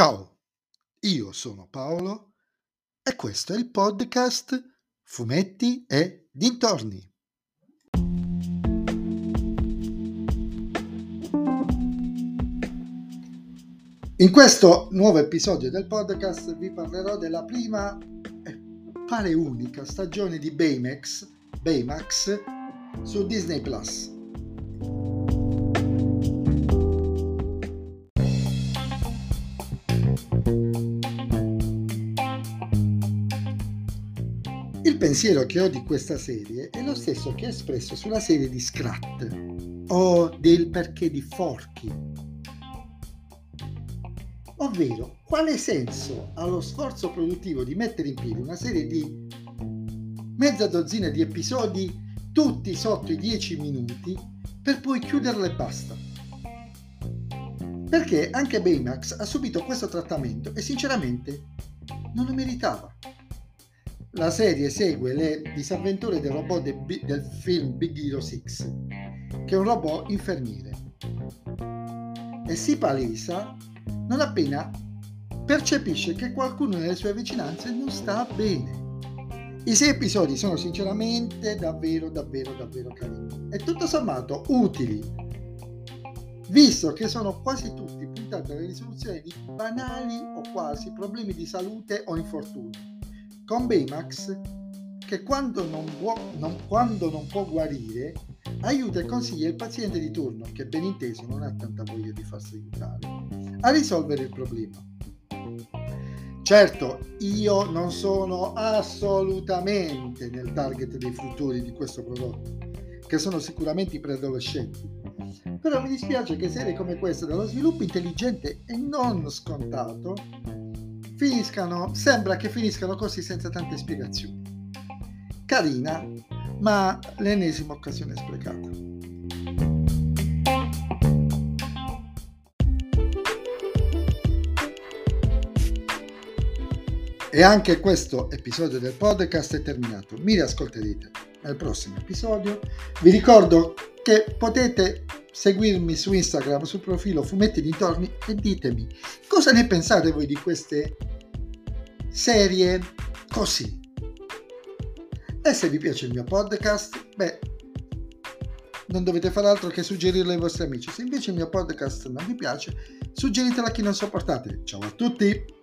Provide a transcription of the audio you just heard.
Ciao, io sono Paolo e questo è il podcast Fumetti e Dintorni. In questo nuovo episodio del podcast vi parlerò della prima e pare unica stagione di Baymax, Baymax su Disney Plus. Pensiero che ho di questa serie è lo stesso che ho espresso sulla serie di Scrat o del perché di Forky. Ovvero, quale senso ha lo sforzo produttivo di mettere in piedi una serie di mezza dozzina di episodi, tutti sotto i 10 minuti, per poi chiuderla e basta? Perché anche Baymax ha subito questo trattamento e sinceramente non lo meritava. La serie segue le disavventure del robot de B- del film Big Hero 6, che è un robot infermiere, e si palesa non appena percepisce che qualcuno nelle sue vicinanze non sta bene. I sei episodi sono sinceramente davvero, davvero, davvero carini. E tutto sommato utili, visto che sono quasi tutti puntati alla risoluzione di banali o quasi problemi di salute o infortuni con Baymax che quando non, può, non, quando non può guarire aiuta e consiglia il paziente di turno, che ben inteso non ha tanta voglia di farsi aiutare, a risolvere il problema. Certo, io non sono assolutamente nel target dei fruttori di questo prodotto, che sono sicuramente i preadolescenti. Però mi dispiace che serie come questa, dallo sviluppo intelligente e non scontato, finiscano, sembra che finiscano così senza tante spiegazioni. Carina, ma l'ennesima occasione sprecata. E anche questo episodio del podcast è terminato. Mi riascolterete nel prossimo episodio. Vi ricordo che potete seguirmi su Instagram sul profilo Fumetti Dintorni e ditemi cosa ne pensate voi di queste serie così. E se vi piace il mio podcast, beh, non dovete fare altro che suggerirlo ai vostri amici. Se invece il mio podcast non vi piace, suggeritelo a chi non sopportate. Ciao a tutti!